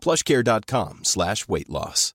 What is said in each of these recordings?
plushcare.com slash weight loss.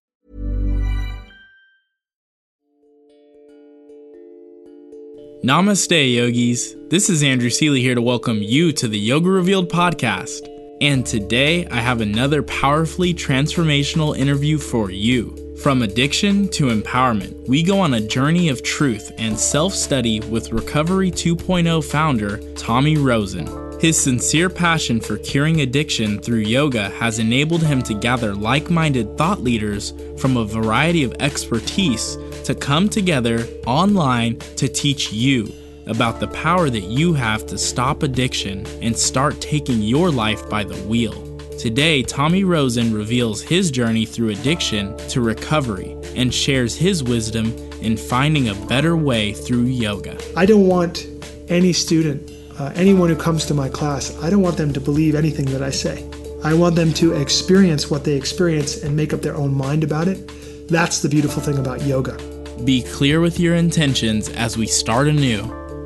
Namaste, yogis. This is Andrew Seeley here to welcome you to the Yoga Revealed podcast. And today I have another powerfully transformational interview for you. From addiction to empowerment, we go on a journey of truth and self study with Recovery 2.0 founder Tommy Rosen. His sincere passion for curing addiction through yoga has enabled him to gather like minded thought leaders from a variety of expertise to come together online to teach you about the power that you have to stop addiction and start taking your life by the wheel. Today, Tommy Rosen reveals his journey through addiction to recovery and shares his wisdom in finding a better way through yoga. I don't want any student, uh, anyone who comes to my class, I don't want them to believe anything that I say. I want them to experience what they experience and make up their own mind about it. That's the beautiful thing about yoga. Be clear with your intentions as we start anew.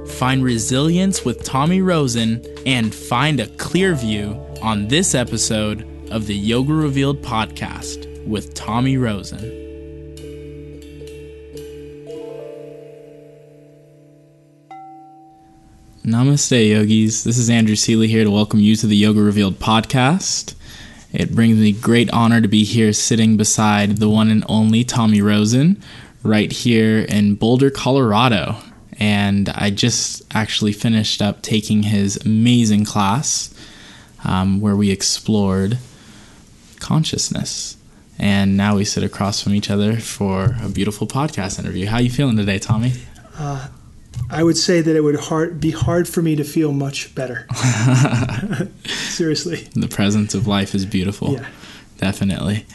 Find resilience with Tommy Rosen and find a clear view on this episode of the Yoga Revealed podcast with Tommy Rosen. Namaste, yogis. This is Andrew Seeley here to welcome you to the Yoga Revealed podcast. It brings me great honor to be here sitting beside the one and only Tommy Rosen right here in Boulder, Colorado. And I just actually finished up taking his amazing class um, where we explored consciousness. And now we sit across from each other for a beautiful podcast interview. How are you feeling today, Tommy? Uh, I would say that it would hard, be hard for me to feel much better. Seriously. The presence of life is beautiful. Yeah. Definitely.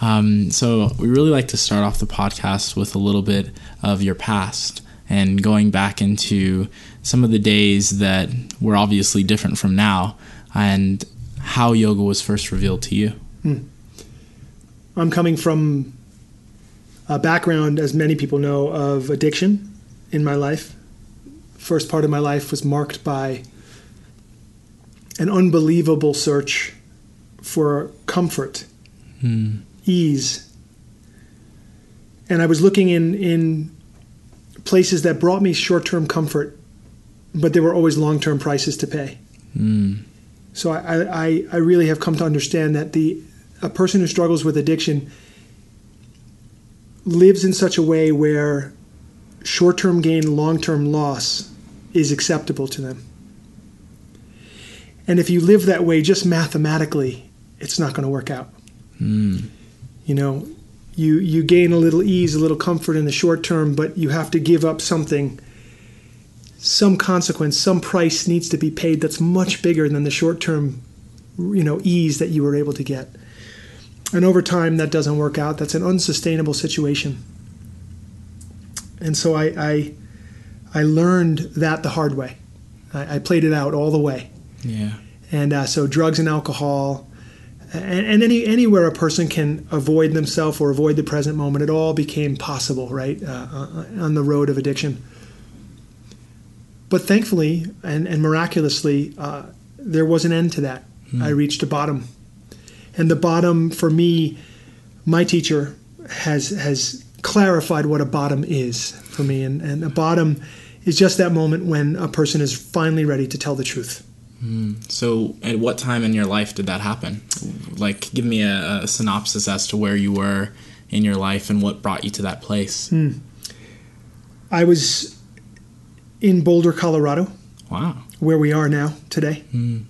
Um, so, we really like to start off the podcast with a little bit of your past and going back into some of the days that were obviously different from now and how yoga was first revealed to you. Hmm. I'm coming from a background, as many people know, of addiction in my life. First part of my life was marked by an unbelievable search for comfort, Hmm. ease. And I was looking in, in places that brought me short term comfort, but there were always long term prices to pay. Hmm. So I, I, I really have come to understand that the a person who struggles with addiction lives in such a way where short term gain, long term loss is acceptable to them. And if you live that way just mathematically, it's not going to work out. Mm. You know, you you gain a little ease, a little comfort in the short term, but you have to give up something. Some consequence, some price needs to be paid that's much bigger than the short term, you know, ease that you were able to get. And over time, that doesn't work out. That's an unsustainable situation. And so I I, I learned that the hard way. I, I played it out all the way. Yeah. And uh, so drugs and alcohol and, and any anywhere a person can avoid themselves or avoid the present moment, it all became possible, right, uh, uh, on the road of addiction. But thankfully and, and miraculously, uh, there was an end to that. Hmm. I reached a bottom, and the bottom for me, my teacher has has clarified what a bottom is for me, and, and a bottom is just that moment when a person is finally ready to tell the truth. Mm. So, at what time in your life did that happen? Like, give me a, a, synopsis as to where you were in your life and what brought you to that place. Mm. I was in Boulder, Colorado. Wow. Where we are now today. Mm.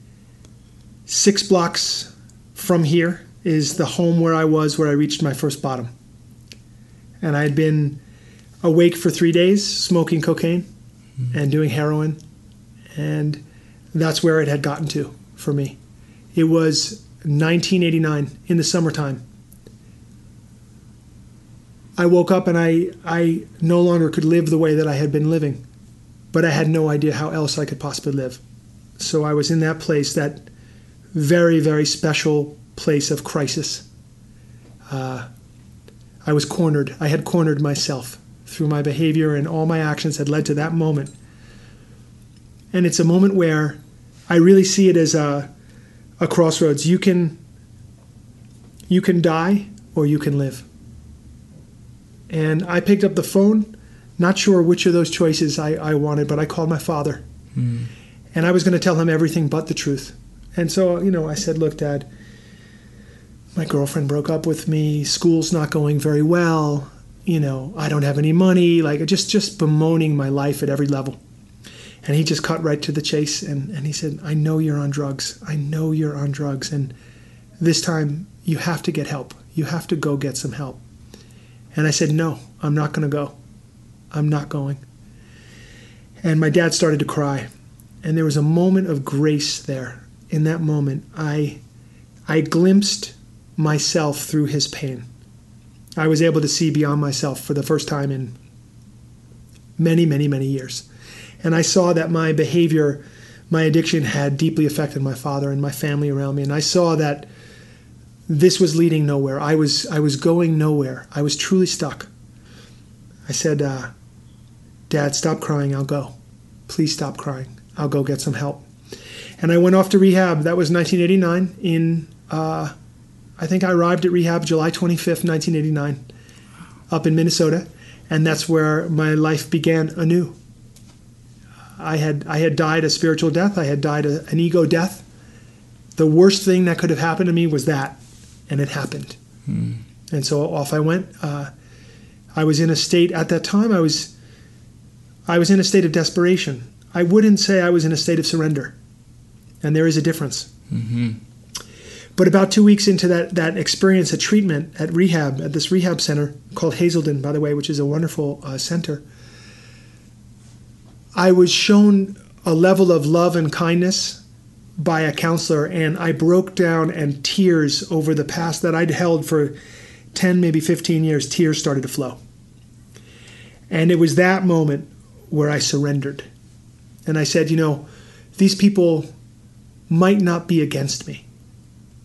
Six blocks from here is the home where I was where I reached my first bottom. And I had been awake for three days, smoking cocaine mm. and doing heroin. And that's where it had gotten to for me. It was 1989 in the summertime. I woke up and I, I no longer could live the way that I had been living, but I had no idea how else I could possibly live. So I was in that place, that very, very special place of crisis. Uh, I was cornered. I had cornered myself through my behavior, and all my actions had led to that moment and it's a moment where I really see it as a, a crossroads. You can you can die or you can live. And I picked up the phone, not sure which of those choices I, I wanted, but I called my father. Mm. And I was going to tell him everything but the truth. And so, you know, I said, Look, Dad, my girlfriend broke up with me. School's not going very well. You know, I don't have any money. Like, just, just bemoaning my life at every level. And he just cut right to the chase and, and he said, I know you're on drugs. I know you're on drugs. And this time you have to get help. You have to go get some help. And I said, No, I'm not going to go. I'm not going. And my dad started to cry. And there was a moment of grace there. In that moment, I, I glimpsed myself through his pain. I was able to see beyond myself for the first time in many, many, many years. And I saw that my behavior, my addiction had deeply affected my father and my family around me. And I saw that this was leading nowhere. I was, I was going nowhere. I was truly stuck. I said, uh, Dad, stop crying. I'll go. Please stop crying. I'll go get some help. And I went off to rehab. That was 1989. In uh, I think I arrived at rehab July 25th, 1989, up in Minnesota, and that's where my life began anew. I had I had died a spiritual death. I had died a, an ego death. The worst thing that could have happened to me was that, and it happened. Hmm. And so off I went. Uh, I was in a state at that time. I was I was in a state of desperation. I wouldn't say I was in a state of surrender, and there is a difference. Mm-hmm. But about two weeks into that that experience at treatment at rehab at this rehab center called Hazelden, by the way, which is a wonderful uh, center. I was shown a level of love and kindness by a counselor, and I broke down and tears over the past that I'd held for 10, maybe 15 years, tears started to flow. And it was that moment where I surrendered. And I said, you know, these people might not be against me.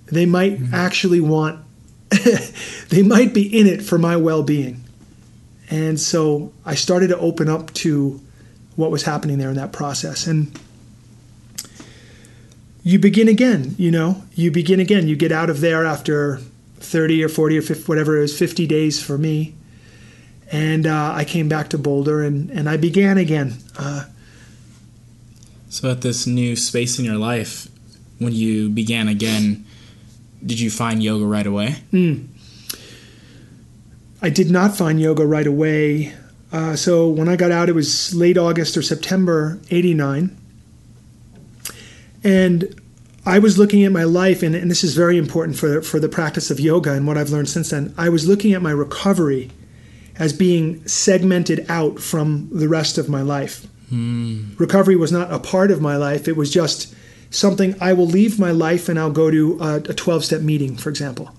They might mm-hmm. actually want, they might be in it for my well being. And so I started to open up to what was happening there in that process. And you begin again, you know, you begin again. You get out of there after 30 or 40 or 50, whatever it was, 50 days for me. And uh, I came back to Boulder and, and I began again. Uh, so, at this new space in your life, when you began again, did you find yoga right away? Mm. I did not find yoga right away. Uh, so when I got out, it was late August or September 89. And I was looking at my life, and, and, this is very important for, for the practice of yoga and what I've learned since then. I was looking at my recovery as being segmented out from the rest of my life. Mm. Recovery was not a part of my life, it was just something I will leave my life and I'll go to a 12 step meeting, for example.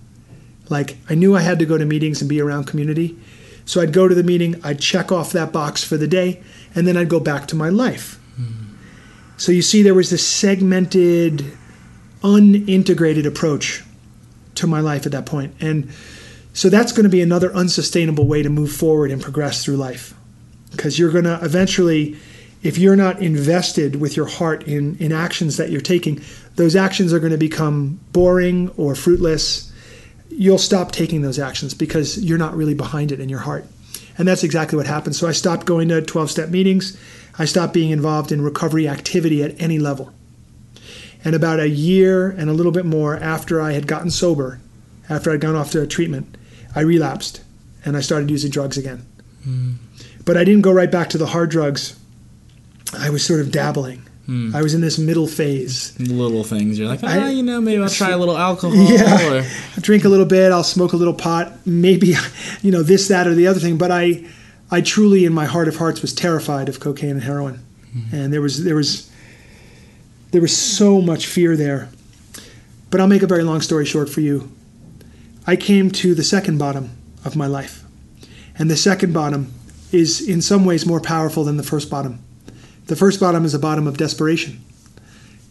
Like I knew I had to go to meetings and be around community. So I'd go to the meeting, I'd check off that box for the day, and then I'd go back to my life. Mm. So you see, there was this segmented, unintegrated approach to my life at that point. And so that's going to be another unsustainable way to move forward and progress through life. Because you're going to eventually, if you're not invested with your heart in, in actions that you're taking, those actions are going to become boring or fruitless. You'll stop taking those actions because you're not really behind it in your heart. And that's exactly what happened. So I stopped going to 12 step meetings. I stopped being involved in recovery activity at any level. And about a year and a little bit more after I had gotten sober, after I'd gone off to treatment, I relapsed and I started using drugs again. Mm. But I didn't go right back to the hard drugs. I was sort of dabbling. Mm. I was in this middle phase. Little things. You're like, ah, I, you know, maybe I'll try a little alcohol. Yeah. Or... drink a little bit. I'll smoke a little pot. Maybe, you know, this, that, or the other thing. But I, I truly, in my heart of hearts, was terrified of cocaine and heroin. Mm. And there was, there was, there was so much fear there. But I'll make a very long story short for you. I came to the second bottom of my life. And the second bottom is in some ways more powerful than the first bottom. The first bottom is a bottom of desperation.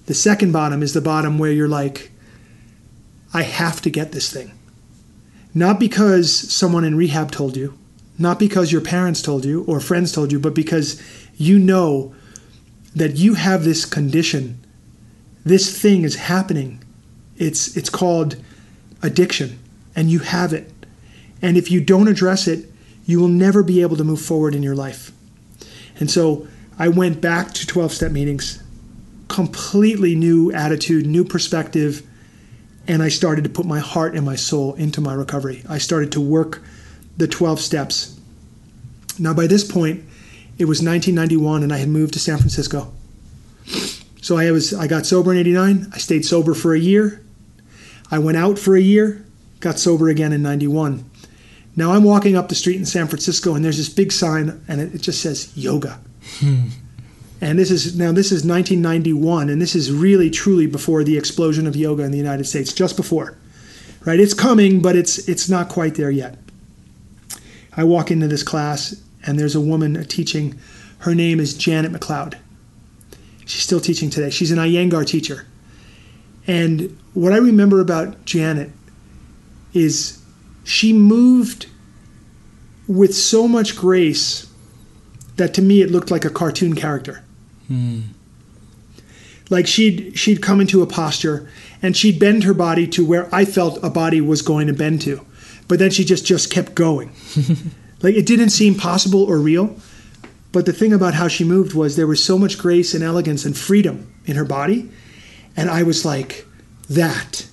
The second bottom is the bottom where you're like, I have to get this thing. Not because someone in rehab told you, not because your parents told you or friends told you, but because you know that you have this condition. This thing is happening. It's, it's called addiction and you have it. And if you don't address it, you will never be able to move forward in your life. And so I went back to 12 step meetings, completely new attitude, new perspective, and I started to put my heart and my soul into my recovery. I started to work the 12 steps. Now, by this point, it was 1991 and I had moved to San Francisco. So I was I got sober in 89. I stayed sober for a year. I went out for a year got sober again in 91. Now I'm walking up the street in San Francisco and there's this big sign and it, just says yoga. Hmm. And this is now this is 1991 and this is really truly before the explosion of yoga in the United States, just before. Right? It's coming, but it's it's not quite there yet. I walk into this class and there's a woman teaching. Her name is Janet McLeod. She's still teaching today. She's an Iyengar teacher. And what I remember about Janet is she moved with so much grace that to me it looked like a cartoon character. Hmm. Like she'd she'd come into a posture and she'd bend her body to where I felt a body was going to bend to, but then she just just kept going. like it didn't seem possible or real. But the thing about how she moved was there was so much grace and elegance and freedom in her body, and I was like, that.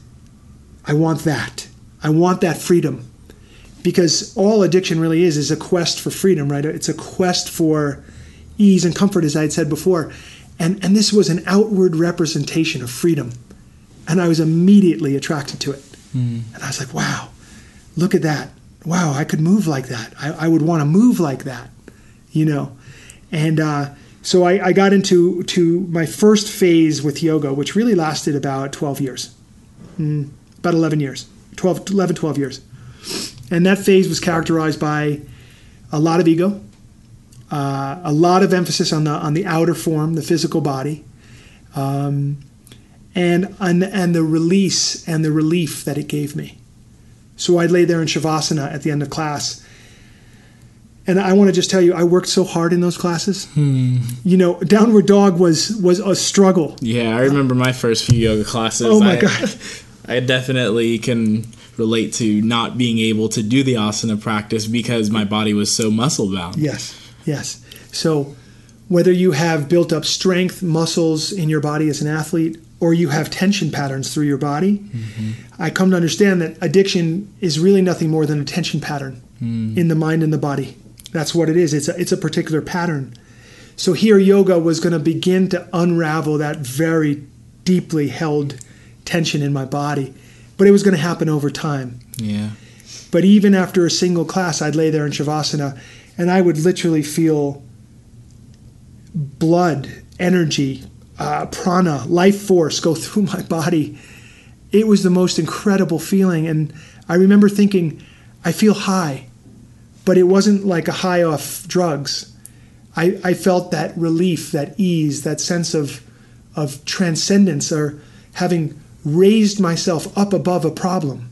I want that. I want that freedom because all addiction really is is a quest for freedom, right? It's a quest for ease and comfort, as I had said before. And, and this was an outward representation of freedom. And I was immediately attracted to it. Mm. And I was like, wow, look at that. Wow, I could move like that. I, I would want to move like that, you know? And uh, so I, I got into to my first phase with yoga, which really lasted about 12 years, mm, about 11 years. 12, 11, 12 years. And that phase was characterized by a lot of ego, uh, a lot of emphasis on the on the outer form, the physical body, um, and, and and the release and the relief that it gave me. So I'd lay there in shavasana at the end of class, and I want to just tell you, I worked so hard in those classes. Hmm. You know, downward dog was was a struggle. Yeah, I remember my first few yoga classes. Oh my I, god! I definitely can relate to not being able to do the asana practice because my body was so muscle bound. Yes, yes. So, whether you have built up strength, muscles in your body as an athlete, or you have tension patterns through your body, mm-hmm. I come to understand that addiction is really nothing more than a tension pattern mm. in the mind and the body. That's what it is. It's a, it's a particular pattern. So, here yoga was going to begin to unravel that very deeply held tension in my body. But it was going to happen over time. Yeah. But even after a single class, I'd lay there in Shavasana and I would literally feel blood, energy, uh, prana, life force go through my body. It was the most incredible feeling. And I remember thinking, I feel high, but it wasn't like a high off drugs. I, I felt that relief, that ease, that sense of, of transcendence or having raised myself up above a problem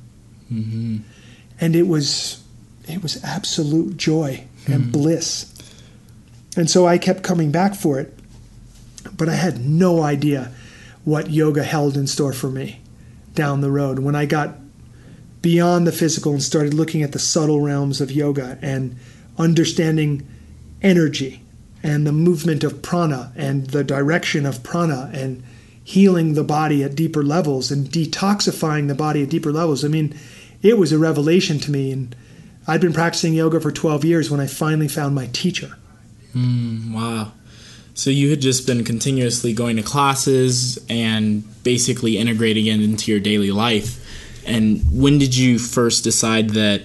mm-hmm. and it was it was absolute joy and mm-hmm. bliss. And so I kept coming back for it, but I had no idea what yoga held in store for me down the road. When I got beyond the physical and started looking at the subtle realms of yoga and understanding energy and the movement of prana and the direction of prana and healing the body at deeper levels and detoxifying the body at deeper levels. I mean, it was a revelation to me. And I'd been practicing yoga for 12 years when I finally found my teacher. Mm, wow. So you had just been continuously going to classes and basically integrating it into your daily life. And when did you first decide that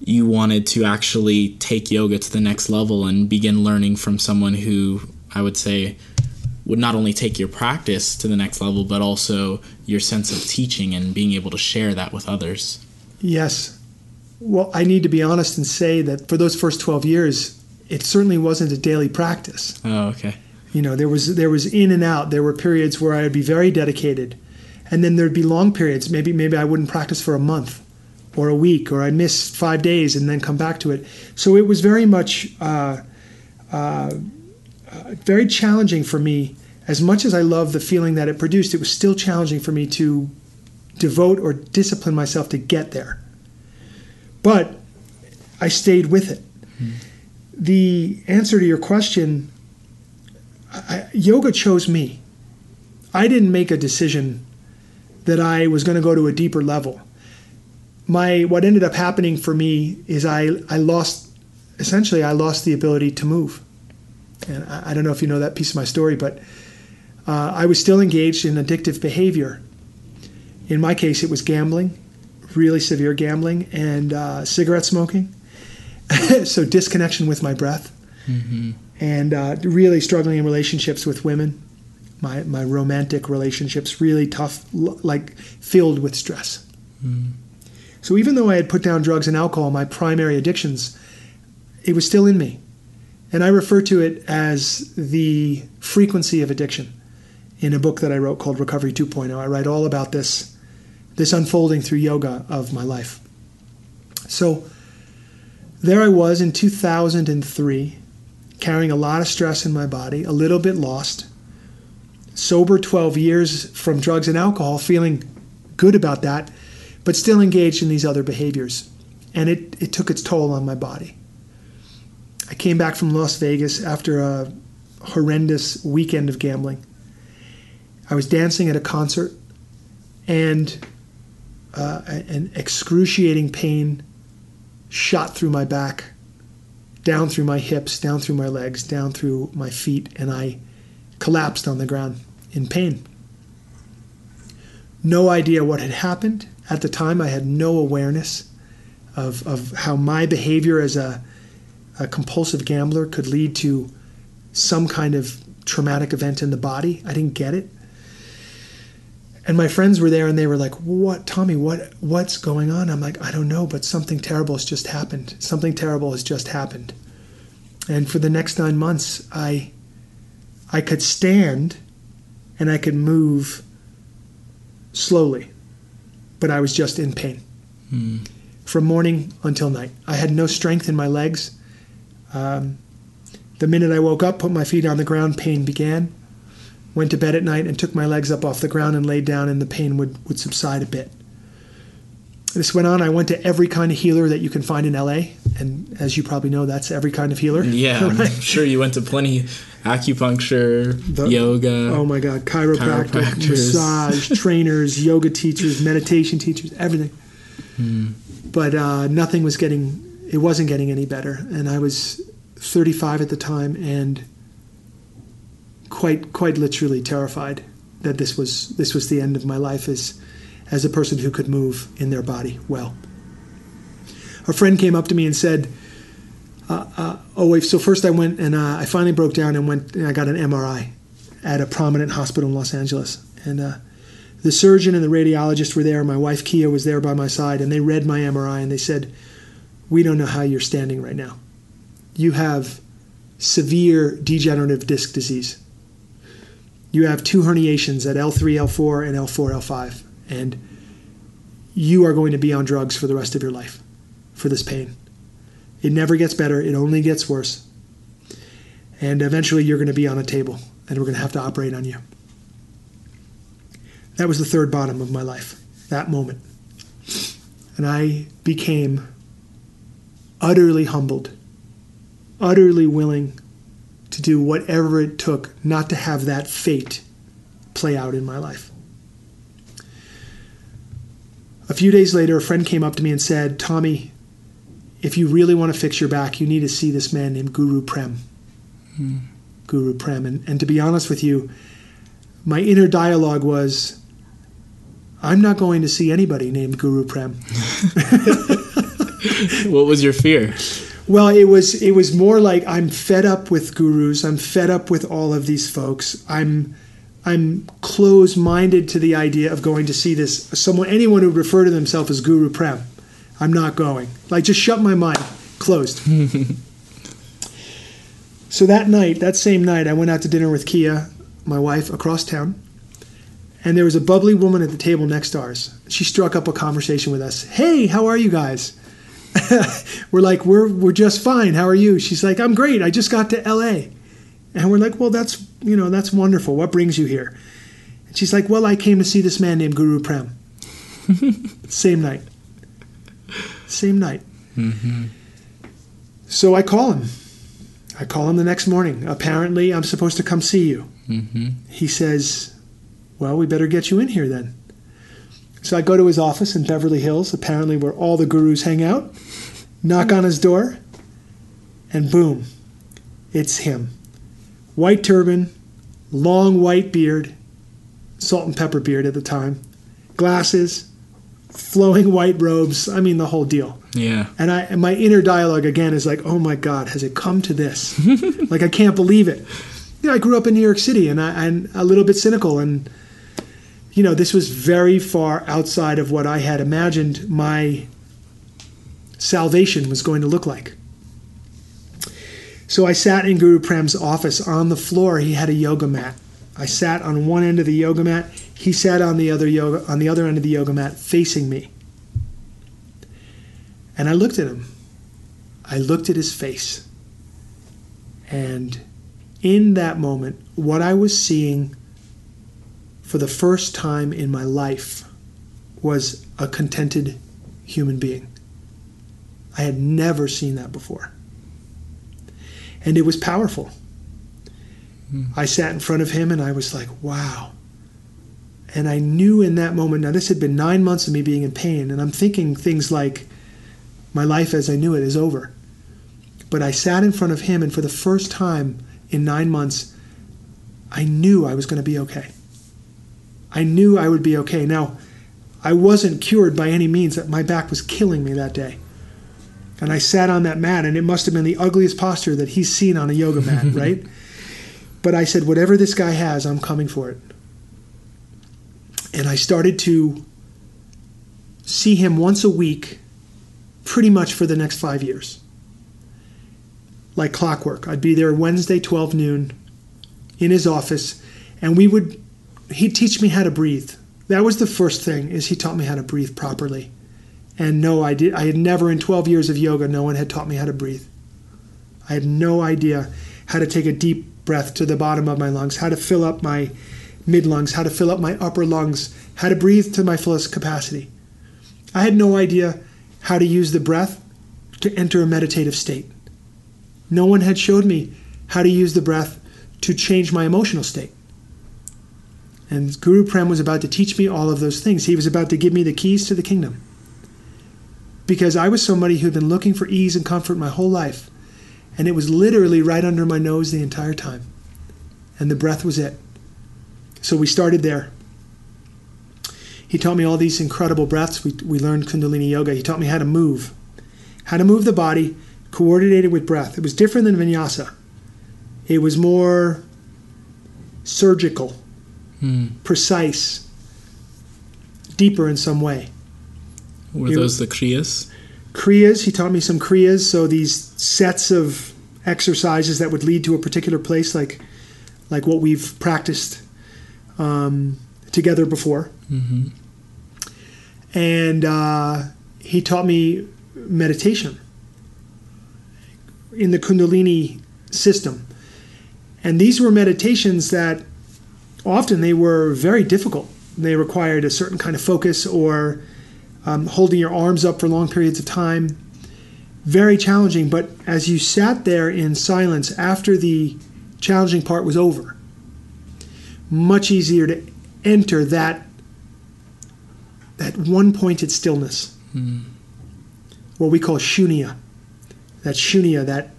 you wanted to actually take yoga to the next level and begin learning from someone who I would say would not only take your practice to the next level, but also your sense of teaching and being able to share that with others? Yes. Well, I need to be honest and say that for those first 12 years, it certainly wasn't a daily practice. Oh, okay. You know, there was there was in and out. There were periods where I would be very dedicated, and then there'd be long periods. Maybe maybe I wouldn't practice for a month, or a week, or I'd miss five days and then come back to it. So it was very much uh, uh, very challenging for me. As much as I love the feeling that it produced, it was still challenging for me to devote or discipline myself to get there. But I stayed with it. Mm-hmm. The answer to your question I, yoga chose me. I didn't make a decision that I was going to go to a deeper level. My what ended up happening for me is I I lost essentially I lost the ability to move, and I, I don't know if you know that piece of my story, but uh, I was still engaged in addictive behavior. In my case, it was gambling, really severe gambling, and uh, cigarette smoking. so disconnection with my breath. Mm-hmm and uh, really struggling in relationships with women. My, my romantic relationships really tough, like filled with stress. Mm. So even though I had put down drugs and alcohol, my primary addictions, it was still in me. And I refer to it as the frequency of addiction in a book that I wrote called Recovery 2.0. I write all about this, this unfolding through yoga of my life. So there I was in 2003 carrying a lot of stress in my body, a little bit lost, sober 12 years from drugs and alcohol, feeling good about that, but still engaged in these other behaviors. And it, it took its toll on my body. I came back from Las Vegas after a horrendous weekend of gambling. I was dancing at a concert, and uh, an excruciating pain shot through my back down through my hips, down through my legs, down through my feet, and I collapsed on the ground in pain. No idea what had happened. At the time, I had no awareness of, of how my behavior as a, a compulsive gambler could lead to some kind of traumatic event in the body. I didn't get it. And my friends were there and they were like, "What, Tommy, what what's going on?" I'm like, "I don't know, but something terrible has just happened. Something terrible has just happened." And for the next 9 months, I I could stand and I could move slowly, but I was just in pain. Hmm. From morning until night. I had no strength in my legs. Um, the minute I woke up, put my feet on the ground, pain began went to bed at night and took my legs up off the ground and laid down, and the pain would, would subside a bit. This went on. I went to every kind of healer that you can find in LA. And as you probably know, that's every kind of healer. Yeah, right? I'm sure you went to plenty acupuncture, the, yoga. Oh my God, chiropractic, massage, trainers, yoga teachers, meditation teachers, everything. Hmm. But uh, nothing was getting, it wasn't getting any better. And I was 35 at the time, and quite quite literally terrified that this was this was the end of my life as as a person who could move in their body well. A friend came up to me and said, uh, uh, "Oh wait, so first I went and uh, I finally broke down and went and I got an MRI at a prominent hospital in Los Angeles and." Uh, the surgeon and the radiologist were there. My wife Kia was there by my side, and they read my MRI and they said, "We don't know how you're standing right now. You have severe degenerative disc disease you have two herniations at L3, L4, and L4, L5. And you are going to be on drugs for the rest of your life for this pain. It never gets better, it only gets worse. And eventually you're going to be on a table and we're going to have to operate on you. That was the third bottom of my life, that moment. And I became utterly humbled, utterly willing to do whatever it took not to have that fate play out in my life. A few days later, a friend came up to me and said, Tommy, if you really want to fix your back, you need to see this man named Guru Prem. Hmm. Guru Prem. And, and to be honest with you, my inner dialogue was, I'm not going to see anybody named Guru Prem. what was your fear? Well, it was it was more like I'm fed up with gurus. I'm fed up with all of these folks. I'm I'm close-minded to the idea of going to see this someone anyone who would refer to themselves as Guru Prem. I'm not going. Like just shut my mind, closed. so that night, that same night, I went out to dinner with Kia, my wife, across town. And there was a bubbly woman at the table next to ours. She struck up a conversation with us. Hey, how are you guys? we're like, we're we're just fine. How are you? She's like, I'm great. I just got to LA. And we're like, well, that's you know, that's wonderful. What brings you here? And she's like, well, I came to see this man named Guru Prem. Same night. Same night. Mm-hmm. So I call him. I call him the next morning. Apparently, I'm supposed to come see you. Mm-hmm. He says, well, we better get you in here then. So I go to his office in Beverly Hills, apparently where all the gurus hang out, knock on his door, and boom, it's him. White turban, long white beard, salt and pepper beard at the time, glasses, flowing white robes. I mean, the whole deal. Yeah. And I, and my inner dialogue again is like, oh my God, has it come to this? like I can't believe it. You know, I grew up in New York City, and I, I'm a little bit cynical, and you know, this was very far outside of what I had imagined my salvation was going to look like. So I sat in Guru Prem's office on the floor. He had a yoga mat. I sat on one end of the yoga mat. He sat on the other yoga on the other end of the yoga mat facing me. And I looked at him. I looked at his face. And in that moment, what I was seeing for the first time in my life was a contented human being. I had never seen that before. And it was powerful. Mm. I sat in front of him and I was like, wow. And I knew in that moment, now this had been nine months of me being in pain, and I'm thinking things like, my life as I knew it is over. But I sat in front of him, and for the first time in nine months, I knew I was going to be okay. I knew I would be okay. Now, I wasn't cured by any means. That my back was killing me that day. And I sat on that mat, and it must have been the ugliest posture that he's seen on a yoga mat, right? But I said, whatever this guy has, I'm coming for it. And I started to see him once a week, pretty much for the next five years. Like clockwork. I'd be there Wednesday, 12 noon, in his office, and we would he'd teach me how to breathe. That was the first thing is he taught me how to breathe properly. And no, I did I had never in 12 years of yoga no one had taught me how to breathe. I had no idea how to take a deep breath to the bottom of my lungs, how to fill up my mid lungs, how to fill up my upper lungs, how to breathe to my fullest capacity. I had no idea how to use the breath to enter a meditative state. No one had showed me how to use the breath to change my emotional state. And Guru Prem was about to teach me all of those things. He was about to give me the keys to the kingdom. Because I was somebody who'd been looking for ease and comfort my whole life. And it was literally right under my nose the entire time. And the breath was it. So we started there. He taught me all these incredible breaths. We, we learned Kundalini Yoga. He taught me how to move, how to move the body coordinated with breath. It was different than vinyasa, it was more surgical hmm. precise, deeper in some way. Were those the kriyas? Kriyas, he taught me some kriyas, so these sets of exercises that would lead to a particular place, like like what we've practiced um, together before. Mm-hmm. and uh, he taught me meditation in the Kundalini system. And these were meditations that often they were very difficult. They required a certain kind of focus or um, holding your arms up for long periods of time. Very challenging, but as you sat there in silence after the challenging part was over, much easier to enter that that one pointed stillness. Mm. What we call shunya. That shunya, that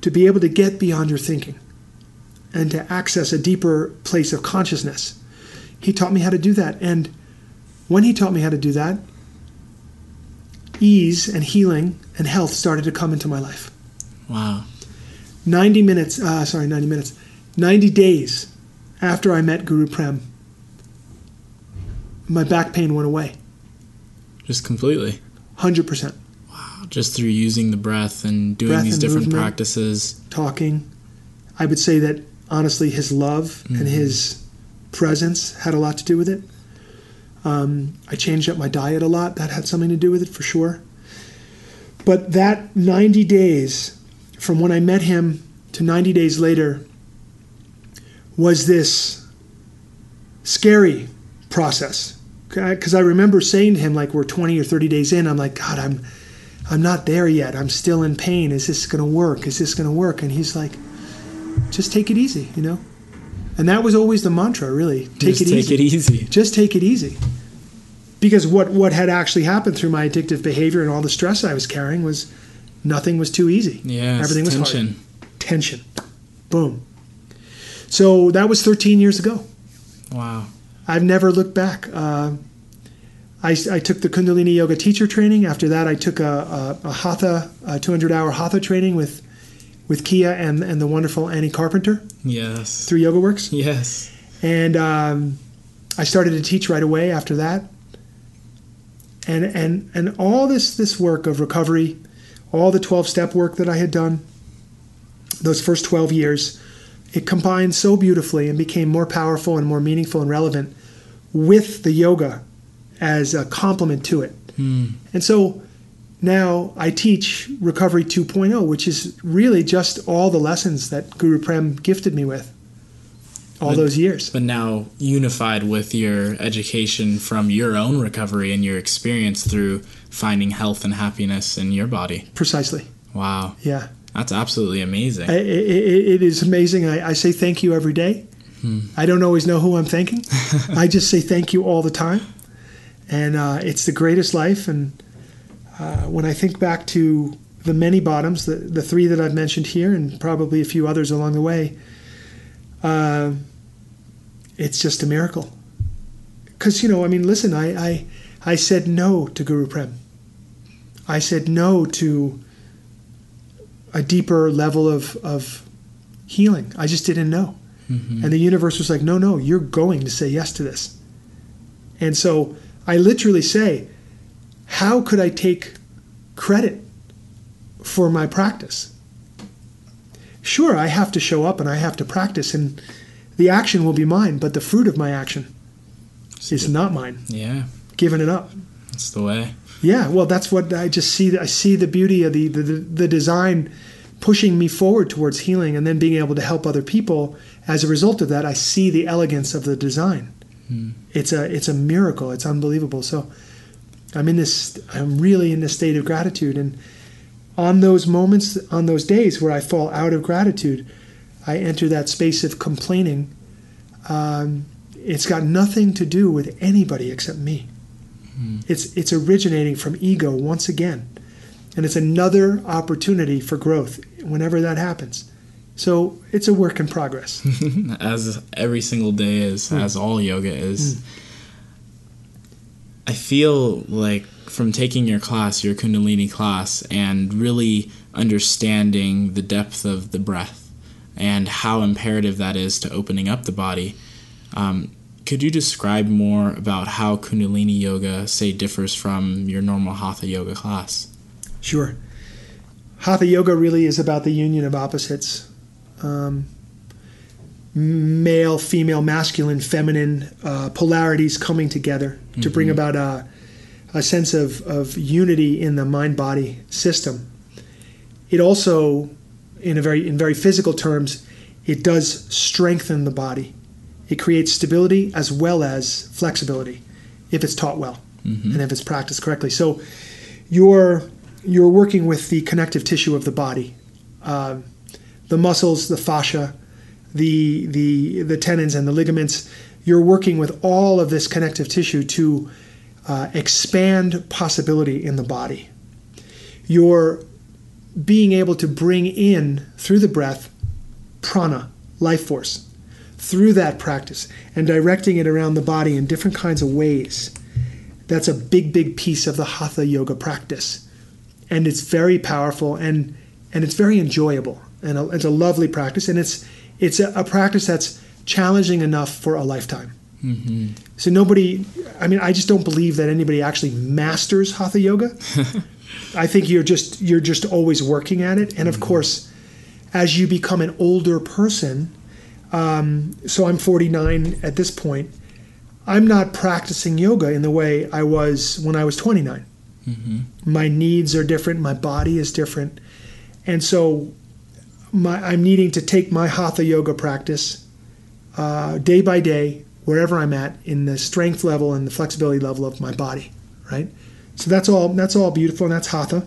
to be able to get beyond your thinking and to access a deeper place of consciousness. He taught me how to do that. And when he taught me how to do that, ease and healing and health started to come into my life. Wow. 90 minutes, uh, sorry, 90 minutes, 90 days after I met Guru Prem, my back pain went away. Just completely? 100%. Wow. Just through using the breath and doing breath these and different movement, practices. Talking. I would say that honestly, his love mm-hmm. and his presence had a lot to do with it. Um, I changed up my diet a lot. That had something to do with it for sure. But that 90 days from when I met him to 90 days later was this scary process. Because I remember saying to him, like, we're 20 or 30 days in, I'm like, God, I'm, I'm not there yet. I'm still in pain. Is this going to work? Is this going to work? And he's like, just take it easy, you know? And that was always the mantra, really. Take just it take easy. Take it easy. Just take it easy. Because what, what had actually happened through my addictive behavior and all the stress I was carrying was nothing was too easy. Yeah, everything was tension. hard. Tension. Boom. So that was 13 years ago. Wow. I've never looked back. Uh, I, I, took the Kundalini Yoga teacher training. After that, I took a, a, a Hatha, a 200 hour Hatha training with with Kia and and the wonderful Annie Carpenter. Yes. Through Yoga Works. Yes. And um, I started to teach right away after that. And and and all this this work of recovery, all the 12 step work that I had done, those first 12 years, it combined so beautifully and became more powerful and more meaningful and relevant with the yoga as a complement to it. Mm. And so now I teach Recovery 2.0, which is really just all the lessons that Guru Prem gifted me with all but, those years. But now unified with your education from your own recovery and your experience through finding health and happiness in your body. Precisely. Wow. Yeah. That's absolutely amazing. it, it, it is amazing. I, I, say thank you every day. Hmm. I don't always know who I'm thanking. I just say thank you all the time. And uh, it's the greatest life. And uh, when I think back to the many bottoms, the, the three that I've mentioned here, and probably a few others along the way, uh, it's just a miracle. Because, you know, I mean, listen, I, I, I said no to Guru Prem. I said no to a deeper level of, of healing. I just didn't know. Mm-hmm. And the universe was like, no, no, you're going to say yes to this. And so I literally say, how could I take credit for my practice? Sure, I have to show up and I have to practice, and the action will be mine, but the fruit of my action is not mine. Yeah. Giving it up. That's the way. Yeah, well, that's what I just see. I see the beauty of the, the, the design pushing me forward towards healing and then being able to help other people. As a result of that, I see the elegance of the design. Hmm. It's a it's a miracle. It's unbelievable. So I'm in this, I'm really in this state of gratitude. And on those moments, on those days where I fall out of gratitude, I enter that space of complaining. Um, it's got nothing to do with anybody except me. Mm-hmm. It's it's originating from ego once again, and it's another opportunity for growth whenever that happens. So it's a work in progress, as every single day is, mm. as all yoga is. Mm. I feel like from taking your class, your Kundalini class, and really understanding the depth of the breath and how imperative that is to opening up the body. Um, could you describe more about how Kundalini yoga, say, differs from your normal Hatha yoga class? Sure. Hatha yoga really is about the union of opposites. Um, male, female, masculine, feminine uh, polarities coming together to bring about a, a sense of, of unity in the mind body system. It also, in a very in very physical terms, it does strengthen the body. It creates stability as well as flexibility if it's taught well and if it's practiced correctly. So you're you're working with the connective tissue of the body, uh, the muscles, the fascia, the the the tendons and the ligaments. You're working with all of this connective tissue to uh, expand possibility in the body. You're being able to bring in through the breath prana, life force, through that practice and directing it around the body in different kinds of ways. That's a big, big piece of the hatha yoga practice, and it's very powerful and and it's very enjoyable and a, it's a lovely practice and it's it's a, a practice that's challenging enough for a lifetime. Mm-hmm. So nobody, I mean, I just don't believe that anybody actually masters hatha yoga. I think you're just you're just always working at it, and of mm-hmm. course, as you become an older person, um, so I'm 49 at this point. I'm not practicing yoga in the way I was when I was 29. Mm-hmm. My needs are different. My body is different, and so my, I'm needing to take my hatha yoga practice uh, day by day, wherever I'm at, in the strength level and the flexibility level of my body. Right. So that's all. That's all beautiful, and that's hatha.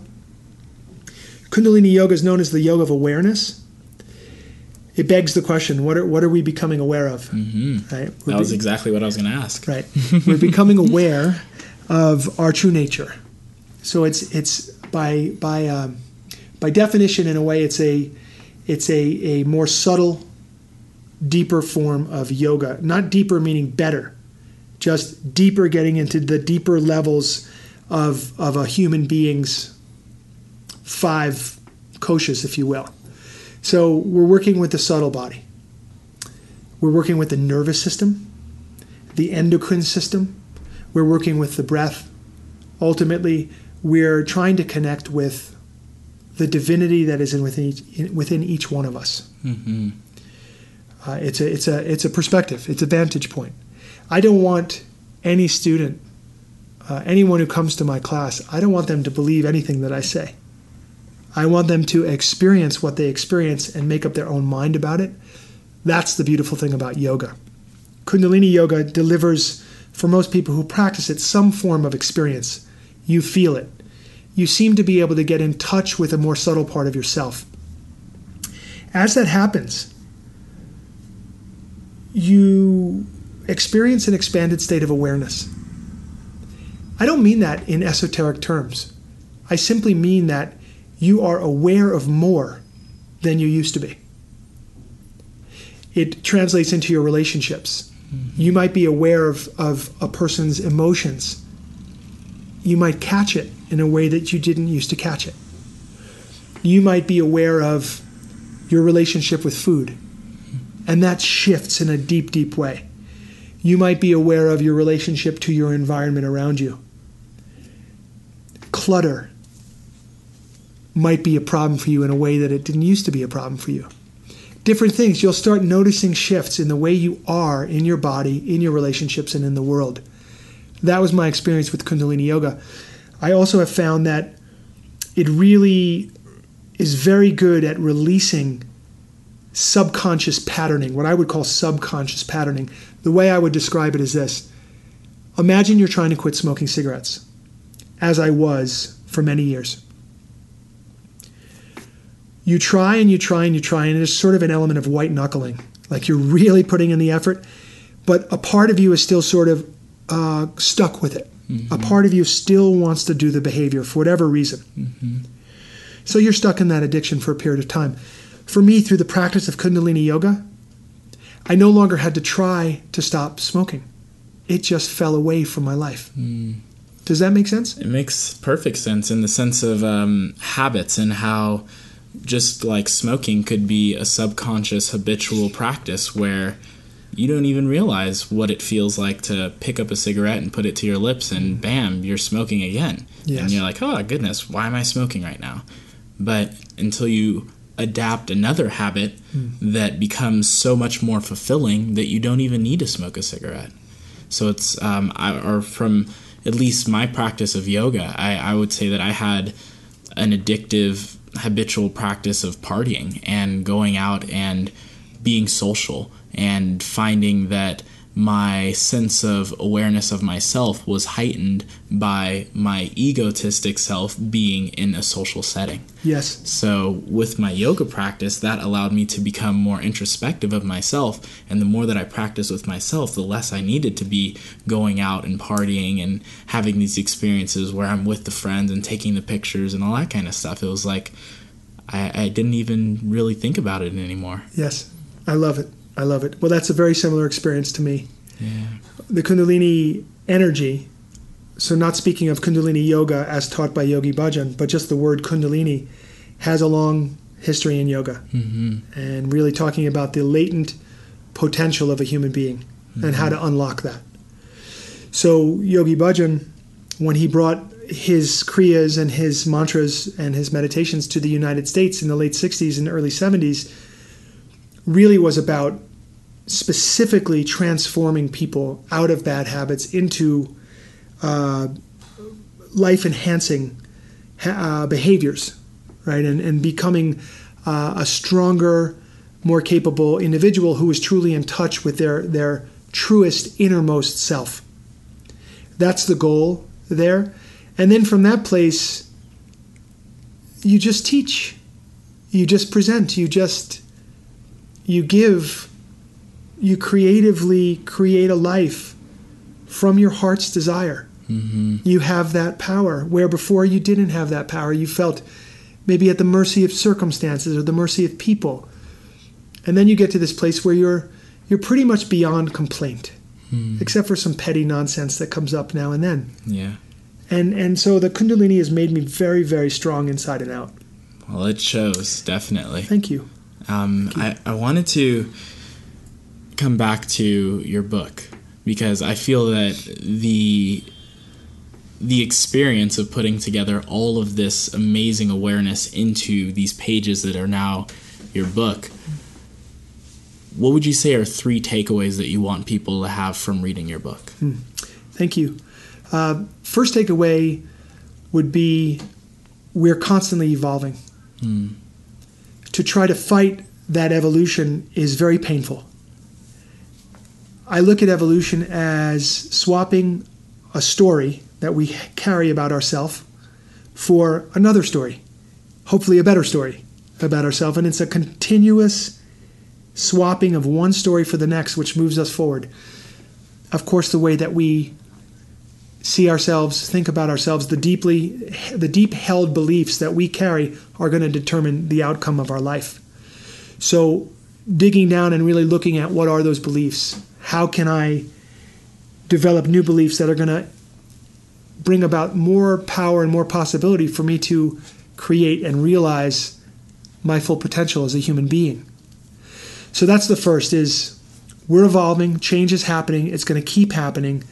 Kundalini yoga is known as the yoga of awareness. It begs the question: What are what are we becoming aware of? Mm-hmm. Right. We're That was be- exactly what I was going to ask. Right. We're becoming aware of our true nature. So it's it's by by um, by definition, in a way, it's a it's a, a more subtle, deeper form of yoga. Not deeper meaning better, just deeper, getting into the deeper levels of of a human being's five koshas, if you will. So we're working with the subtle body. We're working with the nervous system the endocrine system. We're working with the breath. Ultimately, we're trying to connect with the divinity that is in within each, in, within each one of us. Uh, it's a it's a it's a perspective. It's a vantage point. I don't want any student, uh, anyone who comes to my class, I don't want them to believe anything that I say. I want them to experience what they experience and make up their own mind about it. That's the beautiful thing about yoga. Kundalini yoga delivers, for most people who practice it, some form of experience. You feel it. You seem to be able to get in touch with a more subtle part of yourself. As that happens, you experience an expanded state of awareness. I don't mean that in esoteric terms. I simply mean that you are aware of more than you used to be it translates into your relationships. Mm-hmm. You might be aware of, of a person's emotions. You might catch it in a way that you didn't used to catch it. You might be aware of your relationship with food, and that shifts in a deep, deep way. You might be aware of your relationship to your environment around you. Clutter might be a problem for you in a way that it didn't used to be a problem for you different things, you'll start noticing shifts in the way you are in your body, in your relationships, and in the world. That was my experience with Kundalini Yoga. I also have found that it really is very good at releasing subconscious patterning, what I would call subconscious patterning. The way I would describe it is this Imagine you're trying to quit smoking cigarettes, as I was for many years you try and you try and you try, and there's sort of an element of white knuckling. Like you're really putting in the effort, but a part of you is still sort of uh, stuck with it. A part of you still wants to do the behavior for whatever reason. So you're stuck in that addiction for a period of time. For me, through the practice of Kundalini Yoga, I no longer had to try to stop smoking. It just fell away from my life. Does that make sense? It makes perfect sense in the sense of um, habits and how just like smoking could be a subconscious habitual practice where you don't even realize what it feels like to pick up a cigarette and put it to your lips and bam you're smoking again. Yes. and you're like oh goodness why am i smoking right now? But until you adapt another habit that becomes so much more fulfilling that you don't even need to smoke a cigarette. So it's, um, I, or from at least my practice of yoga, I, I would say that I had an addictive, habitual practice of partying and going out and being social and finding that my sense of awareness of myself was heightened by my egotistic self being in a social setting. Yes. So, with my yoga practice, that allowed me to become more introspective of myself. And the more that I practiced with myself, the less I needed to be going out and partying and having these experiences where I'm with the friends and taking the pictures and all that kind of stuff. It was like I, I didn't even really think about it anymore. Yes. I love it. I love it. Well, that's a very similar experience to me. Yeah. The Kundalini energy, so not speaking of Kundalini yoga as taught by Yogi Bhajan, but just the word Kundalini, has a long history in yoga. hmm And really talking about the latent potential of a human being and how to unlock that. So, Yogi Bhajan, when he brought his kriyas and his mantras and his meditations to the United States in the late 60s and early 70s, really was about specifically transforming people out of bad habits into uh, life enhancing ha- uh, behaviors, right? And, and becoming uh, a stronger, more capable individual who is truly in touch with their, their truest innermost self. That's the goal there. And then from that place, you just teach, you just present, you just you give, you creatively create a life from your heart's desire. hmm You have that power where before you didn't have that power. You felt maybe at the mercy of circumstances or the mercy of people. And then you get to this place where you're you're pretty much beyond complaint, except for some petty nonsense that comes up now and then. Yeah. And and so the Kundalini has made me very very strong inside and out. Well, it shows, definitely. Thank you. Um, I, I wanted to come back to your book because I feel that the the experience of putting together all of this amazing awareness into these pages that are now your book. What would you say are three takeaways that you want people to have from reading your book? Thank you. Uh, first takeaway would be we're constantly evolving. To try to fight that evolution is very painful. I look at evolution as swapping a story that we carry about ourselves for another story, hopefully a better story about ourselves. And it's a continuous swapping of one story for the next, which moves us forward. Of course, the way that we see ourselves, think about ourselves, the deeply the deep held beliefs that we carry are going to determine the outcome of our life. So digging down and really looking at what are those beliefs? How can I develop new beliefs that are going to bring about more power and more possibility for me to create and realize my full potential as a human being? So that's the first is we're evolving, change is happening, it's going to keep happening.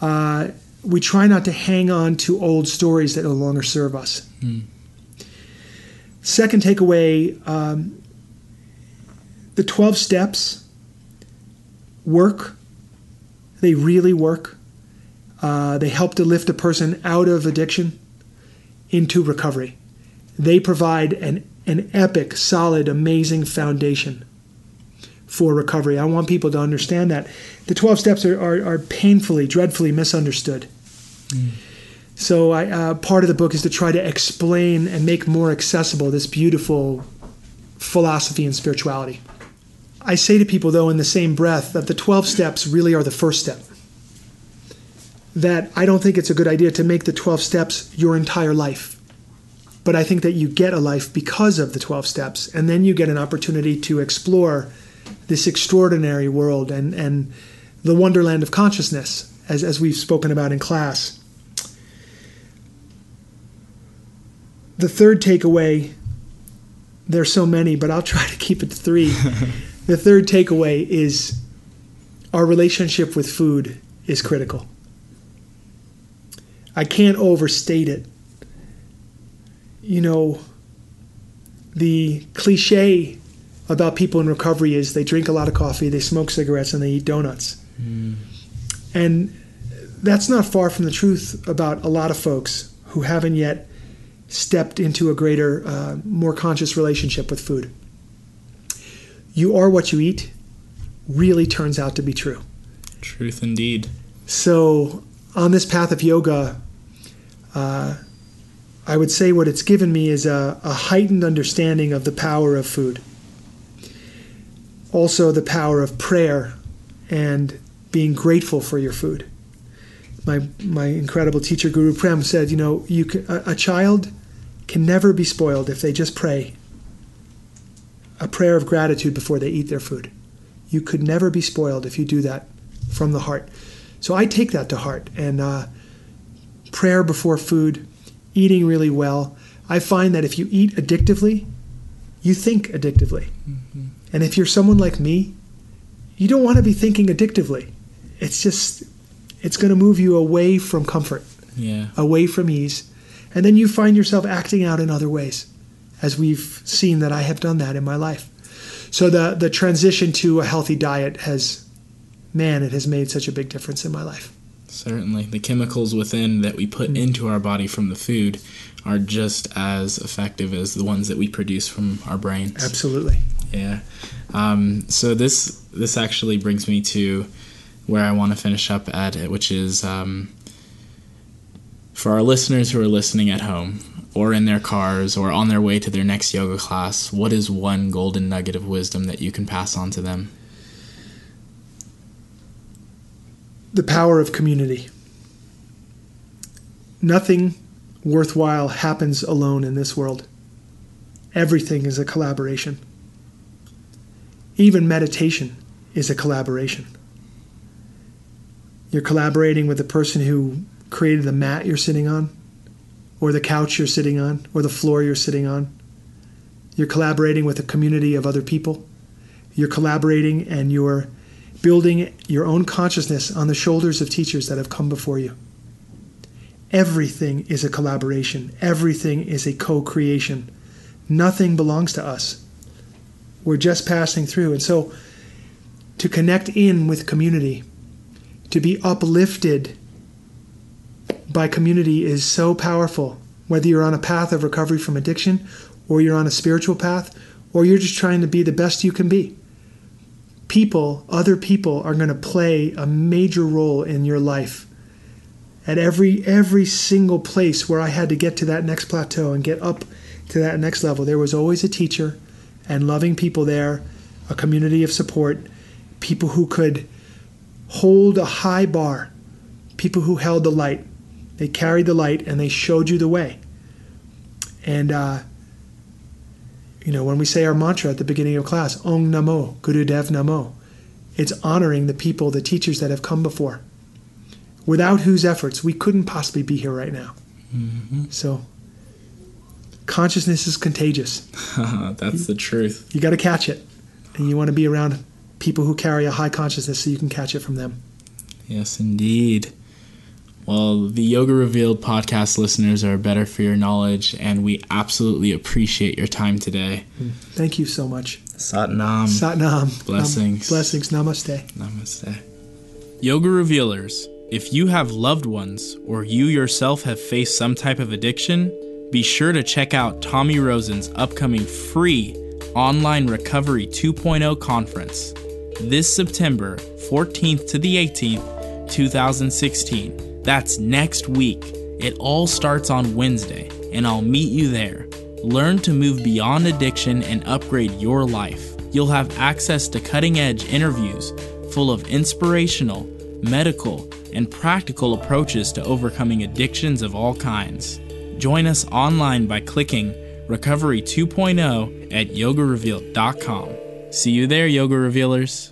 Uh, we try not to hang on to old stories that no longer serve us. Second takeaway um, the 12 steps work, they really work. Uh, they help to lift a person out of addiction into recovery. They provide an, an epic, solid, amazing foundation for recovery. I want people to understand that. The 12 steps are, are, are painfully, dreadfully misunderstood. So, I, uh, part of the book is to try to explain and make more accessible this beautiful philosophy and spirituality. I say to people, though, in the same breath, that the 12 steps really are the first step. That I don't think it's a good idea to make the 12 steps your entire life. But I think that you get a life because of the 12 steps, and then you get an opportunity to explore this extraordinary world and, and the wonderland of consciousness, as, as we've spoken about in class. The third takeaway, there's so many, but I'll try to keep it to three. the third takeaway is our relationship with food is critical. I can't overstate it. You know, the cliche about people in recovery is they drink a lot of coffee, they smoke cigarettes, and they eat donuts. Mm. And that's not far from the truth about a lot of folks who haven't yet stepped into a greater, uh, more conscious relationship with food. You are what you eat really turns out to be true. Truth indeed. So, on this path of yoga, uh, I would say what it's given me is a, a heightened understanding of the power of food. Also, the power of prayer and being grateful for your food. My, my incredible teacher, Guru Prem, said, you know, you can, a, a child can never be spoiled if they just pray a prayer of gratitude before they eat their food. You could never be spoiled if you do that from the heart. So I take that to heart. And uh, prayer before food, eating really well. I find that if you eat addictively, you think addictively. Mm-hmm. And if you're someone like me, you don't want to be thinking addictively. It's just, it's going to move you away from comfort, yeah. away from ease. And then you find yourself acting out in other ways, as we've seen that I have done that in my life. So the, the transition to a healthy diet has, man, it has made such a big difference in my life. Certainly. The chemicals within that we put mm. into our body from the food are just as effective as the ones that we produce from our brains. Absolutely. Yeah. Um, so this this actually brings me to where I want to finish up at, which is um, for our listeners who are listening at home or in their cars or on their way to their next yoga class, what is one golden nugget of wisdom that you can pass on to them? the power of community. Nothing worthwhile happens alone in this world. Everything is a collaboration. Even meditation is a collaboration. You're collaborating with the person who created the mat you're sitting on, or the couch you're sitting on, or the floor you're sitting on. You're collaborating with a community of other people. You're collaborating and you're building your own consciousness on the shoulders of teachers that have come before you. Everything is a collaboration, everything is a co creation. Nothing belongs to us. We're just passing through. And so, to connect in with community, to be uplifted by community is so powerful. Whether you're on a path of recovery from addiction, or you're on a spiritual path, or you're just trying to be the best you can be people, other people are going to play a major role in your life. At every every single place where I had to get to that next plateau and get up to that next level, there was always a teacher and loving people there, a community of support, people who could hold a high bar, people who held the light. They carried the light and they showed you the way. And uh, you know, when we say our mantra at the beginning of class, Om Namo, Gurudev Namo, it's honoring the people, the teachers that have come before, without whose efforts we couldn't possibly be here right now. Mm-hmm. So, consciousness is contagious. That's the truth. You got to catch it, and you want to be around people who carry a high consciousness so you can catch it from them. Yes, indeed. Well, the Yoga Revealed podcast listeners are better for your knowledge, and we absolutely appreciate your time today. Thank you so much. Satnam. Satnam. Blessings. Um, blessings. Namaste. Namaste. Yoga Revealers, if you have loved ones or you yourself have faced some type of addiction, be sure to check out Tommy Rosen's upcoming free online Recovery 2.0 conference this September 14th to the 18th, 2016 that's next week. It all starts on Wednesday, and I'll meet you there. Learn to move beyond addiction and upgrade your life. You'll have access to cutting edge interviews full of inspirational, medical, and practical approaches to overcoming addictions of all kinds. Join us online by clicking Recovery 2.0 at yogarevealed.com. See you there, Yoga Revealers.